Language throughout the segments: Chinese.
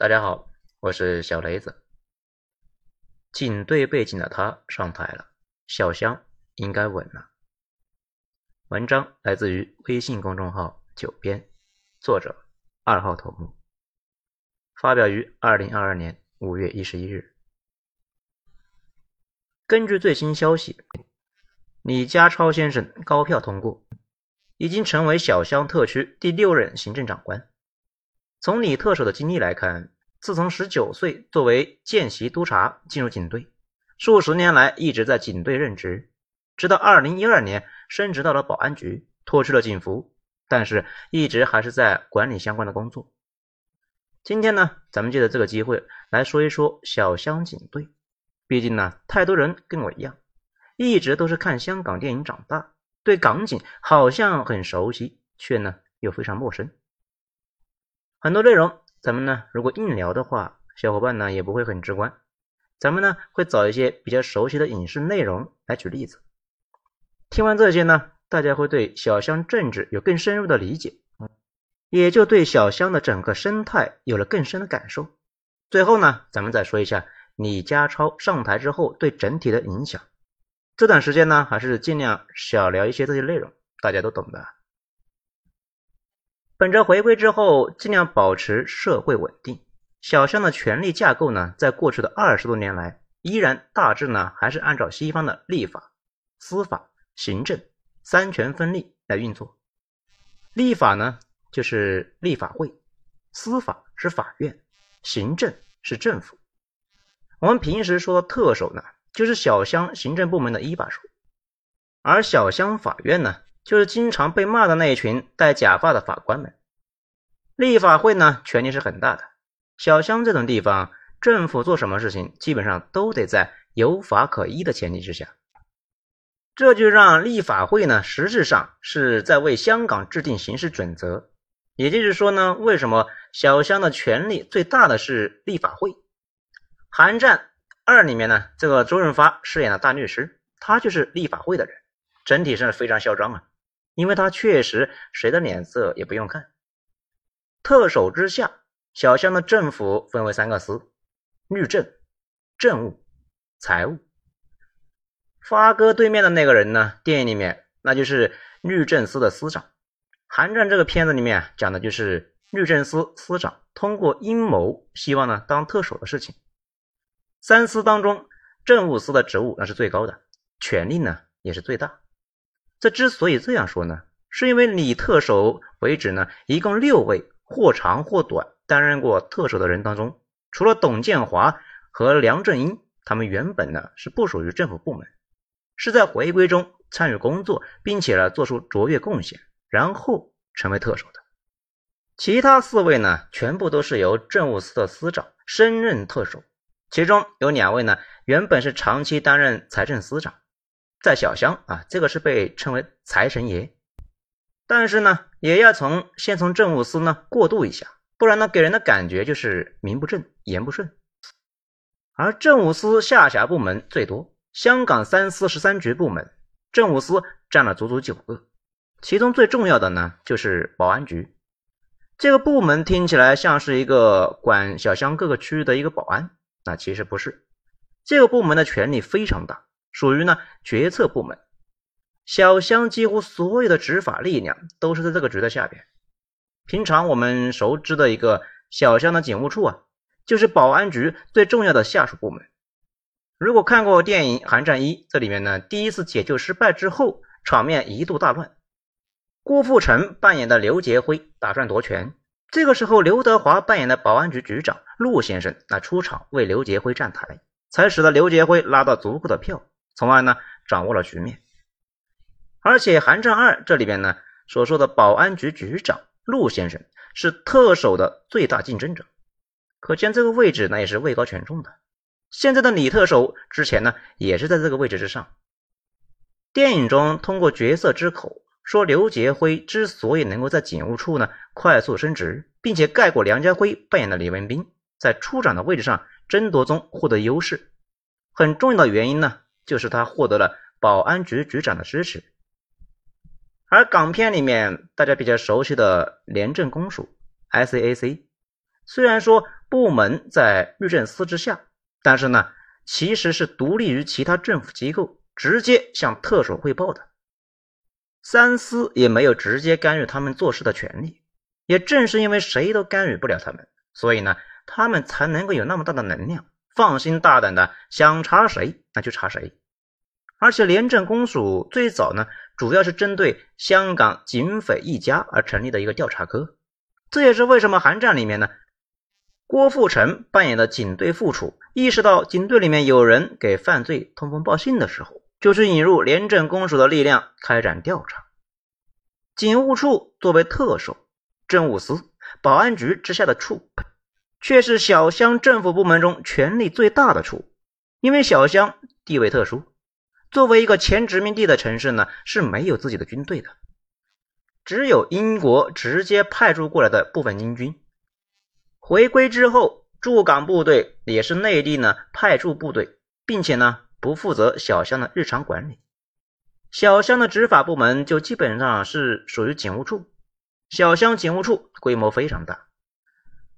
大家好，我是小雷子。警队背景的他上台了，小香应该稳了。文章来自于微信公众号“九编”，作者二号头目，发表于二零二二年五月一十一日。根据最新消息，李家超先生高票通过，已经成为小香特区第六任行政长官。从李特首的经历来看，自从十九岁作为见习督察进入警队，数十年来一直在警队任职，直到二零一二年升职到了保安局，脱去了警服，但是一直还是在管理相关的工作。今天呢，咱们借着这个机会来说一说小香警队。毕竟呢，太多人跟我一样，一直都是看香港电影长大，对港警好像很熟悉，却呢又非常陌生。很多内容，咱们呢如果硬聊的话，小伙伴呢也不会很直观。咱们呢会找一些比较熟悉的影视内容来举例子。听完这些呢，大家会对小香政治有更深入的理解，也就对小香的整个生态有了更深的感受。最后呢，咱们再说一下李家超上台之后对整体的影响。这段时间呢，还是尽量少聊一些这些内容，大家都懂的。本着回归之后尽量保持社会稳定，小香的权力架构呢，在过去的二十多年来，依然大致呢还是按照西方的立法、司法、行政三权分立来运作。立法呢就是立法会，司法是法院，行政是政府。我们平时说特首呢，就是小香行政部门的一把手，而小香法院呢。就是经常被骂的那一群戴假发的法官们。立法会呢，权力是很大的。小香这种地方，政府做什么事情，基本上都得在有法可依的前提之下。这就让立法会呢，实质上是在为香港制定行事准则。也就是说呢，为什么小香的权力最大的是立法会？《寒战二》里面呢，这个周润发饰演的大律师，他就是立法会的人，整体上非常嚣张啊。因为他确实谁的脸色也不用看。特首之下，小香的政府分为三个司：律政、政务、财务。发哥对面的那个人呢？电影里面那就是律政司的司长。寒战这个片子里面讲的就是律政司司长通过阴谋，希望呢当特首的事情。三司当中，政务司的职务那是最高的，权力呢也是最大。这之所以这样说呢，是因为李特首为止呢，一共六位或长或短担任过特首的人当中，除了董建华和梁振英，他们原本呢是不属于政府部门，是在回归中参与工作，并且呢做出卓越贡献，然后成为特首的。其他四位呢，全部都是由政务司的司长升任特首，其中有两位呢，原本是长期担任财政司长。在小香啊，这个是被称为财神爷，但是呢，也要从先从政务司呢过渡一下，不然呢，给人的感觉就是名不正言不顺。而政务司下辖部门最多，香港三司十三局部门，政务司占了足足九个，其中最重要的呢就是保安局。这个部门听起来像是一个管小香各个区域的一个保安，那其实不是，这个部门的权力非常大。属于呢决策部门，小香几乎所有的执法力量都是在这个局的下边。平常我们熟知的一个小香的警务处啊，就是保安局最重要的下属部门。如果看过电影《寒战一》，这里面呢第一次解救失败之后，场面一度大乱。郭富城扮演的刘杰辉打算夺权，这个时候刘德华扮演的保安局局长陆先生那出场为刘杰辉站台，才使得刘杰辉拉到足够的票。从而呢掌握了局面，而且《寒战二》这里边呢所说的保安局局长陆先生是特首的最大竞争者，可见这个位置呢也是位高权重的。现在的李特首之前呢也是在这个位置之上。电影中通过角色之口说，刘杰辉之所以能够在警务处呢快速升职，并且盖过梁家辉扮演的李文斌在处长的位置上争夺中获得优势，很重要的原因呢。就是他获得了保安局局长的支持，而港片里面大家比较熟悉的廉政公署 （SAC），虽然说部门在律政司之下，但是呢，其实是独立于其他政府机构，直接向特首汇报的。三司也没有直接干预他们做事的权利。也正是因为谁都干预不了他们，所以呢，他们才能够有那么大的能量，放心大胆的想查谁那就查谁。而且廉政公署最早呢，主要是针对香港警匪一家而成立的一个调查科。这也是为什么寒战里面呢，郭富城扮演的警队副处意识到警队里面有人给犯罪通风报信的时候，就是引入廉政公署的力量开展调查。警务处作为特首、政务司、保安局之下的处，却是小乡政府部门中权力最大的处，因为小乡地位特殊。作为一个前殖民地的城市呢，是没有自己的军队的，只有英国直接派驻过来的部分英军。回归之后，驻港部队也是内地呢派驻部队，并且呢不负责小乡的日常管理。小乡的执法部门就基本上是属于警务处。小乡警务处规模非常大，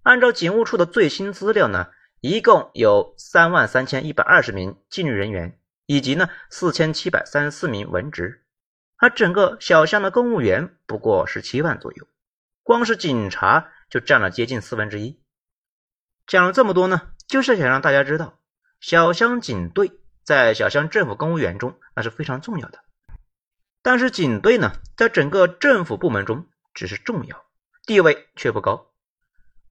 按照警务处的最新资料呢，一共有三万三千一百二十名纪律人员。以及呢，四千七百三十四名文职，而整个小乡的公务员不过十七万左右，光是警察就占了接近四分之一。讲了这么多呢，就是想让大家知道，小乡警队在小乡政府公务员中那是非常重要的。但是警队呢，在整个政府部门中只是重要，地位却不高。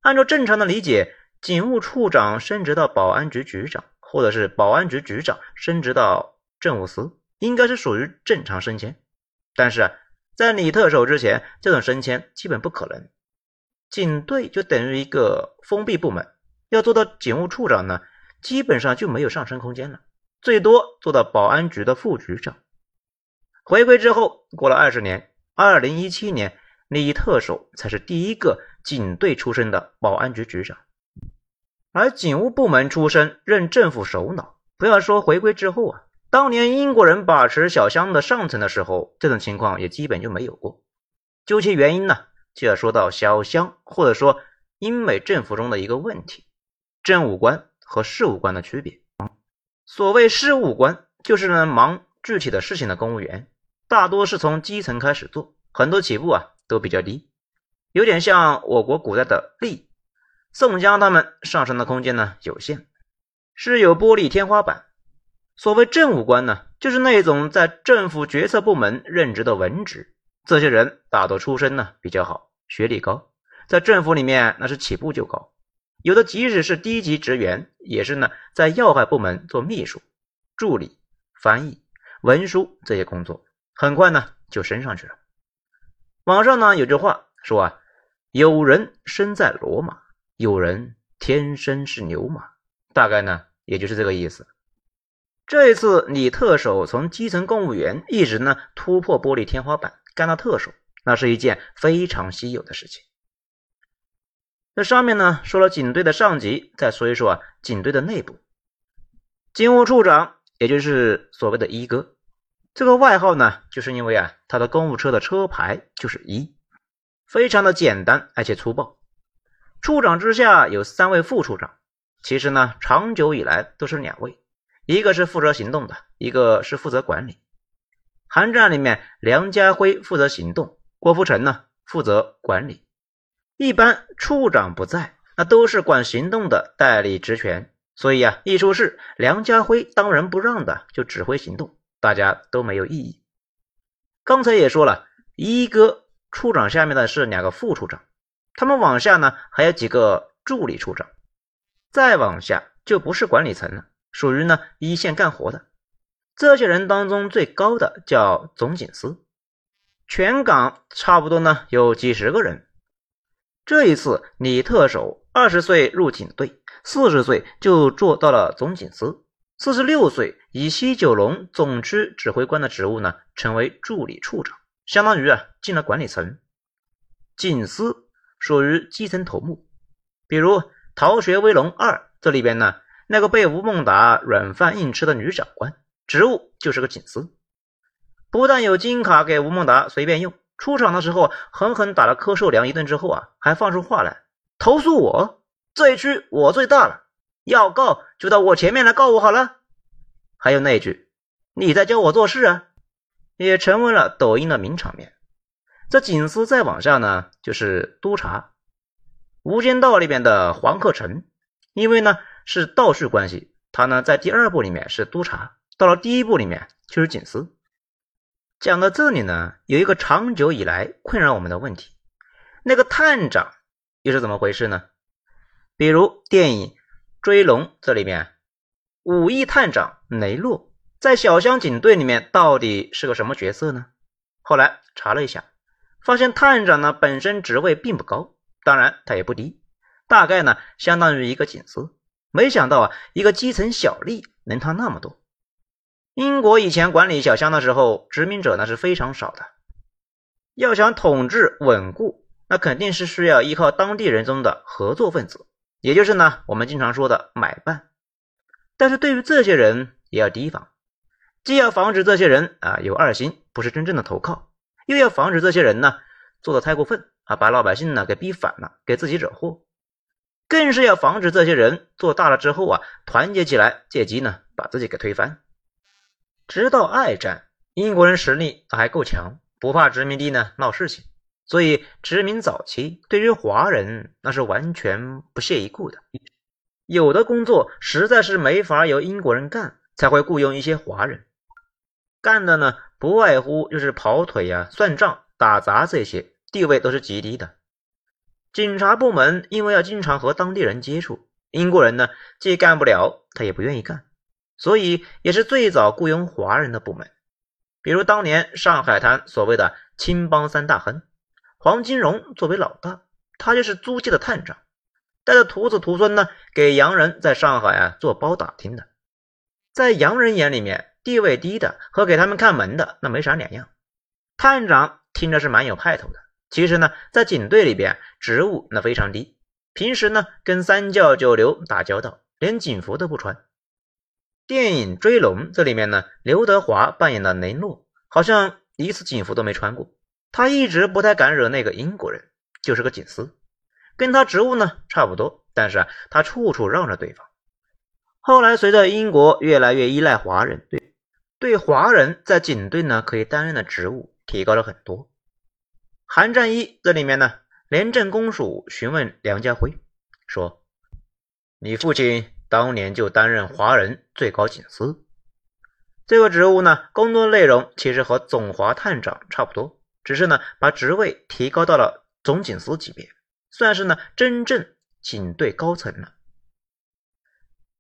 按照正常的理解，警务处长升职到保安局局长。或者是保安局局长升职到政务司，应该是属于正常升迁。但是啊，在李特首之前，这种升迁基本不可能。警队就等于一个封闭部门，要做到警务处长呢，基本上就没有上升空间了，最多做到保安局的副局长。回归之后，过了二十年，二零一七年，李特首才是第一个警队出身的保安局局长。而警务部门出身，任政府首脑。不要说回归之后啊，当年英国人把持小乡的上层的时候，这种情况也基本就没有过。究其原因呢，就要说到小乡或者说英美政府中的一个问题：政务官和事务官的区别。所谓事务官，就是呢忙具体的事情的公务员，大多是从基层开始做，很多起步啊都比较低，有点像我国古代的吏。宋江他们上升的空间呢有限，是有玻璃天花板。所谓政务官呢，就是那种在政府决策部门任职的文职。这些人大多出身呢比较好，学历高，在政府里面那是起步就高。有的即使是低级职员，也是呢在要害部门做秘书、助理、翻译、文书这些工作，很快呢就升上去了。网上呢有句话说啊，有人身在罗马。有人天生是牛马，大概呢，也就是这个意思。这一次，李特首从基层公务员一直呢突破玻璃天花板，干到特首，那是一件非常稀有的事情。那上面呢说了警队的上级，再说一说啊警队的内部。警务处长，也就是所谓的一哥，这个外号呢，就是因为啊他的公务车的车牌就是一，非常的简单而且粗暴。处长之下有三位副处长，其实呢，长久以来都是两位，一个是负责行动的，一个是负责管理。韩战里面，梁家辉负责行动，郭富城呢负责管理。一般处长不在，那都是管行动的代理职权，所以啊，一出事，梁家辉当仁不让的就指挥行动，大家都没有异议。刚才也说了，一哥处长下面的是两个副处长。他们往下呢，还有几个助理处长，再往下就不是管理层了，属于呢一线干活的。这些人当中最高的叫总警司，全港差不多呢有几十个人。这一次李特首二十岁入警队，四十岁就做到了总警司，四十六岁以西九龙总区指挥官的职务呢，成为助理处长，相当于啊进了管理层，警司。属于基层头目，比如《逃学威龙二》这里边呢，那个被吴孟达软饭硬吃的女长官，职务就是个警司，不但有金卡给吴孟达随便用，出场的时候狠狠打了柯受良一顿之后啊，还放出话来投诉我，这一区我最大了，要告就到我前面来告我好了。还有那句“你在教我做事啊”，也成为了抖音的名场面。这警司再往下呢，就是督察。《无间道》里边的黄克诚，因为呢是倒叙关系，他呢在第二部里面是督察，到了第一部里面就是警司。讲到这里呢，有一个长久以来困扰我们的问题，那个探长又是怎么回事呢？比如电影《追龙》这里面，武义探长雷洛在小香警队里面到底是个什么角色呢？后来查了一下，发现探长呢本身职位并不高。当然，他也不低，大概呢相当于一个警司。没想到啊，一个基层小吏能贪那么多。英国以前管理小乡的时候，殖民者那是非常少的。要想统治稳固，那肯定是需要依靠当地人中的合作分子，也就是呢我们经常说的买办。但是对于这些人也要提防，既要防止这些人啊有二心，不是真正的投靠，又要防止这些人呢做的太过分。啊，把老百姓呢给逼反了，给自己惹祸，更是要防止这些人做大了之后啊，团结起来借机呢把自己给推翻。直到二战，英国人实力还够强，不怕殖民地呢闹事情，所以殖民早期对于华人那是完全不屑一顾的。有的工作实在是没法由英国人干，才会雇佣一些华人干的呢，不外乎就是跑腿呀、算账、打杂这些。地位都是极低的。警察部门因为要经常和当地人接触，英国人呢既干不了，他也不愿意干，所以也是最早雇佣华人的部门。比如当年上海滩所谓的青帮三大亨，黄金荣作为老大，他就是租界的探长，带着徒子徒孙呢给洋人在上海啊做包打听的。在洋人眼里面，地位低的和给他们看门的那没啥两样。探长听着是蛮有派头的。其实呢，在警队里边，职务那非常低，平时呢跟三教九流打交道，连警服都不穿。电影《追龙》这里面呢，刘德华扮演的雷诺，好像一次警服都没穿过。他一直不太敢惹那个英国人，就是个警司，跟他职务呢差不多，但是啊，他处处让着对方。后来随着英国越来越依赖华人，对对华人在警队呢可以担任的职务提高了很多。《韩战一》这里面呢，廉政公署询问梁家辉说：“你父亲当年就担任华人最高警司，这个职务呢，工作内容其实和总华探长差不多，只是呢，把职位提高到了总警司级别，算是呢真正警队高层了。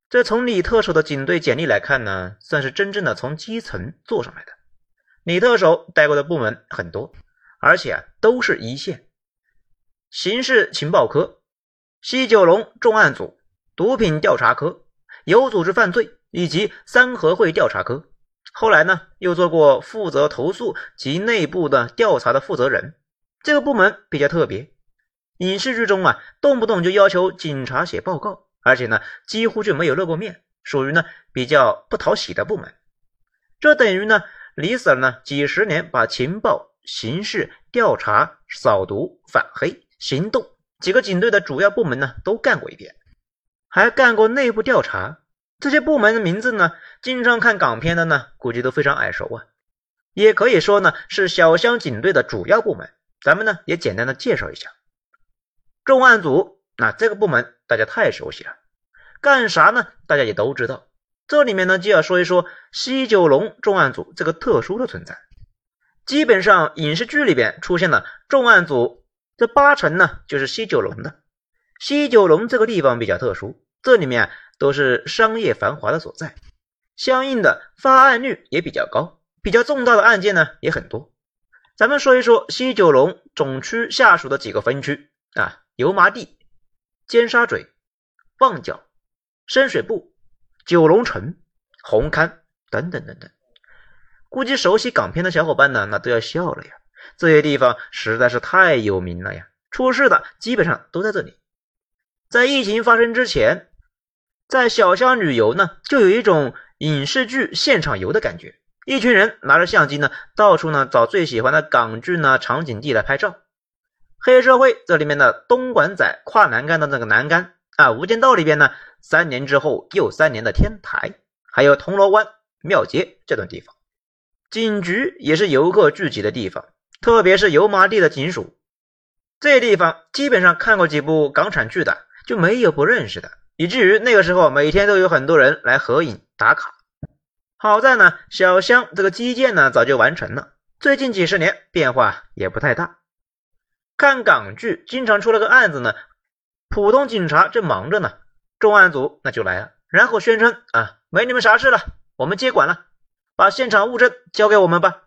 这从李特首的警队简历来看呢，算是真正的从基层做上来的。李特首带过的部门很多。”而且啊都是一线，刑事情报科、西九龙重案组、毒品调查科、有组织犯罪以及三合会调查科。后来呢，又做过负责投诉及内部的调查的负责人。这个部门比较特别，影视剧中啊，动不动就要求警察写报告，而且呢，几乎就没有露过面，属于呢比较不讨喜的部门。这等于呢，李 Sir 呢几十年把情报。刑事调查、扫毒、反黑、行动几个警队的主要部门呢，都干过一遍，还干过内部调查。这些部门的名字呢，经常看港片的呢，估计都非常耳熟啊。也可以说呢，是小乡警队的主要部门。咱们呢，也简单的介绍一下重案组。那这个部门大家太熟悉了，干啥呢？大家也都知道。这里面呢，就要说一说西九龙重案组这个特殊的存在。基本上影视剧里边出现了重案组，这八成呢就是西九龙的。西九龙这个地方比较特殊，这里面都是商业繁华的所在，相应的发案率也比较高，比较重大的案件呢也很多。咱们说一说西九龙总区下属的几个分区啊：油麻地、尖沙咀、旺角、深水埗、九龙城、红磡等等等等。估计熟悉港片的小伙伴呢，那都要笑了呀！这些地方实在是太有名了呀，出事的基本上都在这里。在疫情发生之前，在小乡旅游呢，就有一种影视剧现场游的感觉。一群人拿着相机呢，到处呢找最喜欢的港剧呢场景地来拍照。黑社会这里面的东莞仔跨栏杆的那个栏杆啊，无间道里边呢，三年之后又三年的天台，还有铜锣湾、庙街这段地方，警局也是游客聚集的地方，特别是油麻地的警署，这地方基本上看过几部港产剧的就没有不认识的，以至于那个时候每天都有很多人来合影打卡。好在呢，小香这个基建呢早就完成了，最近几十年变化也不太大。看港剧经常出了个案子呢。普通警察正忙着呢，重案组那就来了，然后宣称啊，没你们啥事了，我们接管了，把现场物证交给我们吧。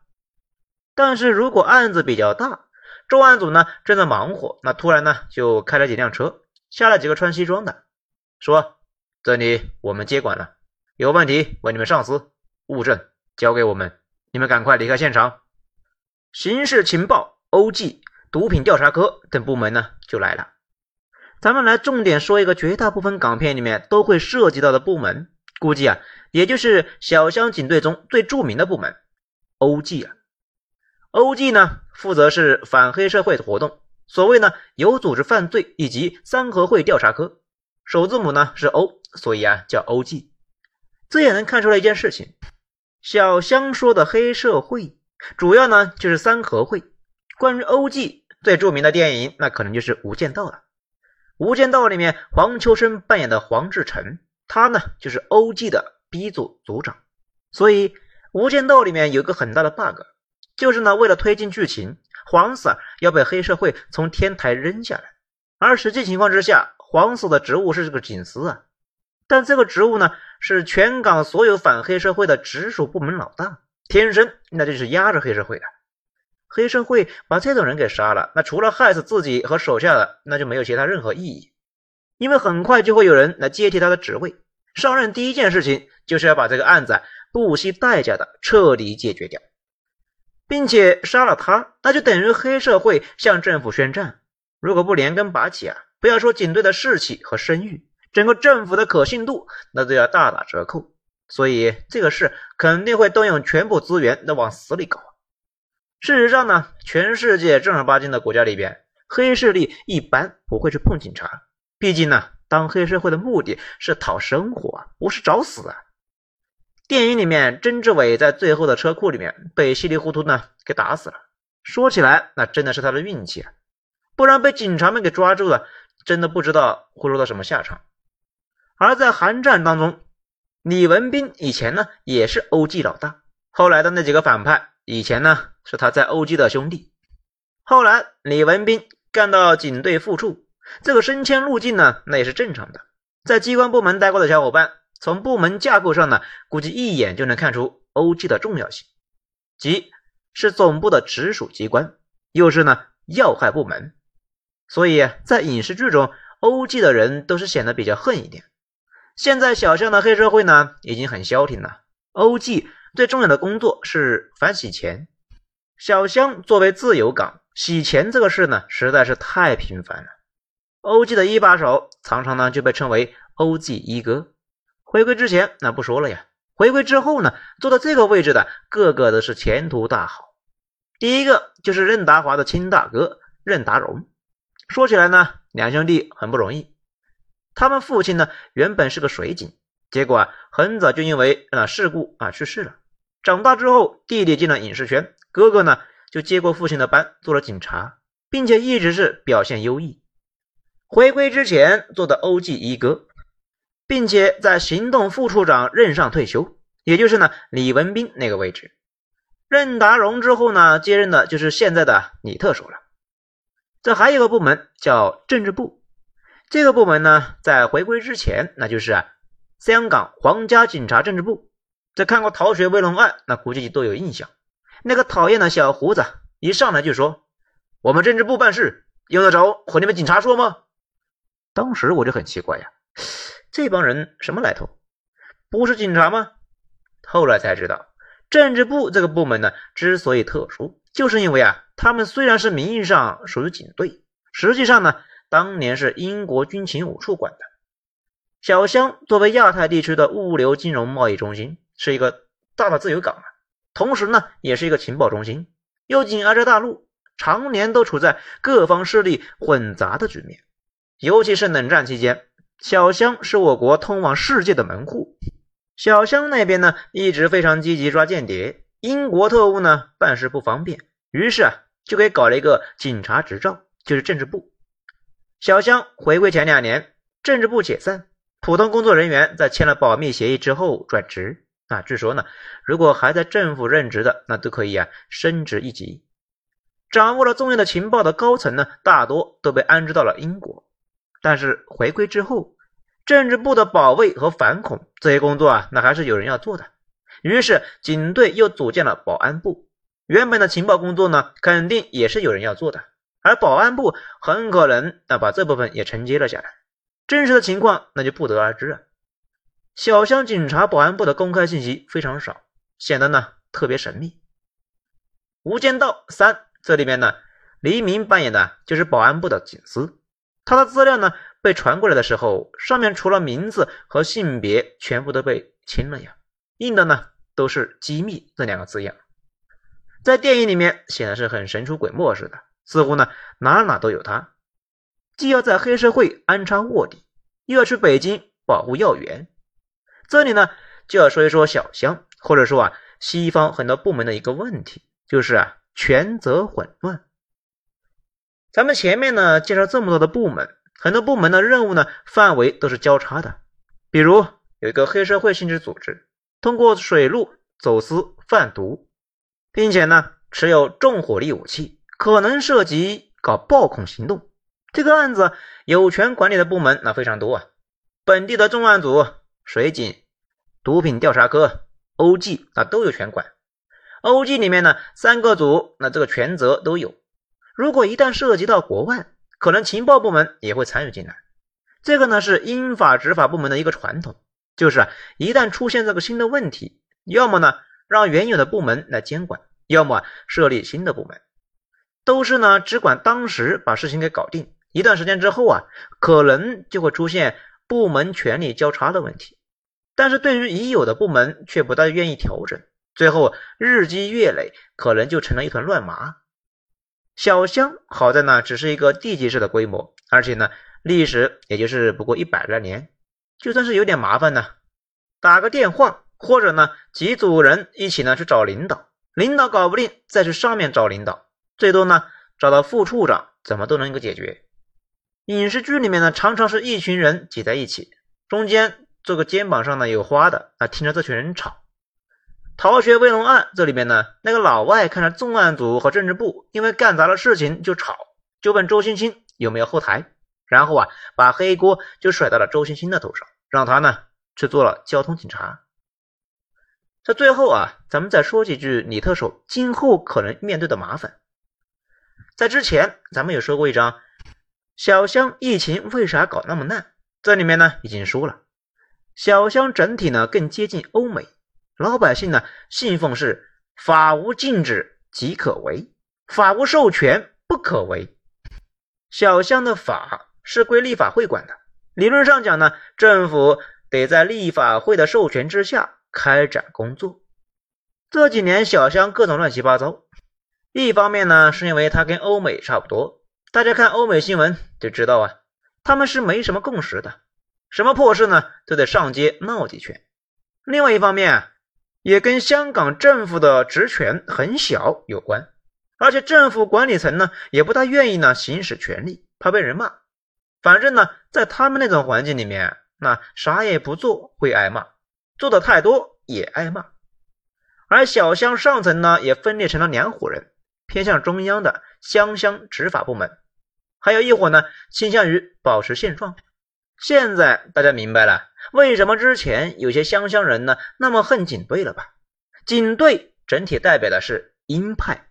但是如果案子比较大，重案组呢正在忙活，那突然呢就开了几辆车，下来几个穿西装的，说这里我们接管了，有问题问你们上司，物证交给我们，你们赶快离开现场。刑事情报、OG、毒品调查科等部门呢就来了。咱们来重点说一个绝大部分港片里面都会涉及到的部门，估计啊，也就是小香警队中最著名的部门，OG 啊。OG 呢，负责是反黑社会的活动，所谓呢有组织犯罪以及三合会调查科，首字母呢是 O，所以啊叫 OG。这也能看出来一件事情，小香说的黑社会，主要呢就是三合会。关于 OG 最著名的电影，那可能就是《无间道》了。《无间道》里面，黄秋生扮演的黄志成，他呢就是 OG 的 B 组组长。所以，《无间道》里面有个很大的 bug，就是呢，为了推进剧情，黄 Sir 要被黑社会从天台扔下来。而实际情况之下，黄 Sir 的职务是这个警司啊，但这个职务呢，是全港所有反黑社会的直属部门老大，天生那就是压着黑社会的。黑社会把这种人给杀了，那除了害死自己和手下的，那就没有其他任何意义。因为很快就会有人来接替他的职位，上任第一件事情就是要把这个案子不惜代价的彻底解决掉，并且杀了他，那就等于黑社会向政府宣战。如果不连根拔起啊，不要说警队的士气和声誉，整个政府的可信度那都要大打折扣。所以这个事肯定会动用全部资源的往死里搞。事实上呢，全世界正儿八经的国家里边，黑势力一般不会去碰警察。毕竟呢，当黑社会的目的是讨生活，不是找死啊。电影里面，曾志伟在最后的车库里面被稀里糊涂呢给打死了。说起来，那真的是他的运气啊，不然被警察们给抓住了，真的不知道会落到什么下场。而在寒战当中，李文斌以前呢也是 OG 老大，后来的那几个反派。以前呢是他在欧 G 的兄弟，后来李文斌干到警队副处，这个升迁路径呢那也是正常的。在机关部门待过的小伙伴，从部门架构上呢，估计一眼就能看出欧 G 的重要性，即是总部的直属机关，又是呢要害部门，所以在影视剧中欧 G 的人都是显得比较横一点。现在小巷的黑社会呢已经很消停了欧 G。最重要的工作是反洗钱。小香作为自由港，洗钱这个事呢，实在是太频繁了。OG 的一把手常常呢就被称为 OG 一哥。回归之前那不说了呀，回归之后呢，坐到这个位置的个个都是前途大好。第一个就是任达华的亲大哥任达荣。说起来呢，两兄弟很不容易。他们父亲呢原本是个水警，结果啊很早就因为啊事故啊去世了。长大之后，弟弟进了影视圈，哥哥呢就接过父亲的班，做了警察，并且一直是表现优异。回归之前做的 OG 一哥，并且在行动副处长任上退休，也就是呢李文斌那个位置。任达荣之后呢接任的就是现在的李特首了。这还有个部门叫政治部，这个部门呢在回归之前，那就是啊香港皇家警察政治部。在看过《逃学威龙案》，那估计都有印象。那个讨厌的小胡子一上来就说：“我们政治部办事用得着和你们警察说吗？”当时我就很奇怪呀，这帮人什么来头？不是警察吗？后来才知道，政治部这个部门呢，之所以特殊，就是因为啊，他们虽然是名义上属于警队，实际上呢，当年是英国军情五处管的。小香作为亚太地区的物流金融贸易中心。是一个大的自由港啊，同时呢，也是一个情报中心，又紧挨着大陆，常年都处在各方势力混杂的局面。尤其是冷战期间，小香是我国通往世界的门户。小香那边呢，一直非常积极抓间谍，英国特务呢办事不方便，于是啊，就给搞了一个警察执照，就是政治部。小香回归前两年，政治部解散，普通工作人员在签了保密协议之后转职。啊，据说呢，如果还在政府任职的，那都可以啊升职一级。掌握了重要的情报的高层呢，大多都被安置到了英国。但是回归之后，政治部的保卫和反恐这些工作啊，那还是有人要做的。于是警队又组建了保安部。原本的情报工作呢，肯定也是有人要做的，而保安部很可能啊把这部分也承接了下来。真实的情况那就不得而知了。小乡警察保安部的公开信息非常少，显得呢特别神秘。《无间道三》这里面呢，黎明扮演的就是保安部的警司，他的资料呢被传过来的时候，上面除了名字和性别，全部都被清了呀，印的呢都是“机密”这两个字样。在电影里面显得是很神出鬼没似的，似乎呢哪哪都有他，既要在黑社会安插卧底，又要去北京保护要员。这里呢，就要说一说小香，或者说啊，西方很多部门的一个问题，就是啊，权责混乱。咱们前面呢介绍这么多的部门，很多部门的任务呢范围都是交叉的。比如有一个黑社会性质组织，通过水路走私贩毒，并且呢持有重火力武器，可能涉及搞暴恐行动。这个案子有权管理的部门那非常多啊，本地的重案组、水警。毒品调查科、OG 啊都有权管。OG 里面呢三个组，那这个权责都有。如果一旦涉及到国外，可能情报部门也会参与进来。这个呢是英法执法部门的一个传统，就是啊一旦出现这个新的问题，要么呢让原有的部门来监管，要么啊设立新的部门，都是呢只管当时把事情给搞定。一段时间之后啊，可能就会出现部门权力交叉的问题。但是对于已有的部门却不大愿意调整，最后日积月累，可能就成了一团乱麻。小香好在呢，只是一个地级市的规模，而且呢，历史也就是不过一百来年，就算是有点麻烦呢，打个电话，或者呢，几组人一起呢去找领导，领导搞不定，再去上面找领导，最多呢找到副处长，怎么都能够解决。影视剧里面呢，常常是一群人挤在一起，中间。这个肩膀上呢有花的啊，听着这群人吵。逃学威龙案这里面呢，那个老外看着重案组和政治部因为干砸了事情就吵，就问周星星有没有后台，然后啊把黑锅就甩到了周星星的头上，让他呢去做了交通警察。在最后啊，咱们再说几句李特首今后可能面对的麻烦。在之前咱们有说过一张，小香疫情为啥搞那么烂？这里面呢已经说了。小香整体呢更接近欧美，老百姓呢信奉是法无禁止即可为，法无授权不可为。小香的法是归立法会管的，理论上讲呢，政府得在立法会的授权之下开展工作。这几年小香各种乱七八糟，一方面呢是因为它跟欧美差不多，大家看欧美新闻就知道啊，他们是没什么共识的。什么破事呢？都得上街闹几圈。另外一方面，也跟香港政府的职权很小有关，而且政府管理层呢也不大愿意呢行使权力，怕被人骂。反正呢，在他们那种环境里面，那啥也不做会挨骂，做的太多也挨骂。而小乡上层呢也分裂成了两伙人，偏向中央的乡乡执法部门，还有一伙呢倾向于保持现状。现在大家明白了，为什么之前有些湘乡人呢那么恨警队了吧？警队整体代表的是鹰派，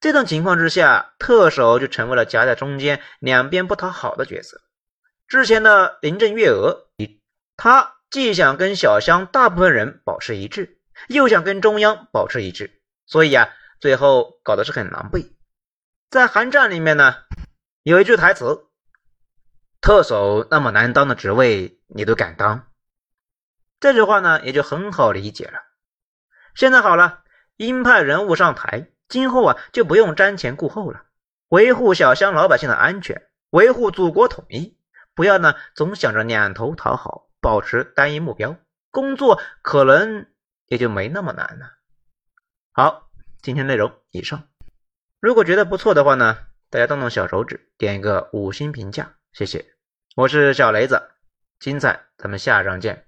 这种情况之下，特首就成为了夹在中间、两边不讨好的角色。之前的林郑月娥，他既想跟小乡大部分人保持一致，又想跟中央保持一致，所以啊，最后搞的是很狼狈。在韩战里面呢，有一句台词。特首那么难当的职位你都敢当？这句话呢也就很好理解了。现在好了鹰派人物上台今后啊就不用瞻前顾后了。维护小乡老百姓的安全维护祖国统一。不要呢总想着两头讨好保持单一目标。工作可能也就没那么难了。好今天内容以上。如果觉得不错的话呢大家动动小手指点一个五星评价谢谢。我是小雷子精彩咱们下章见。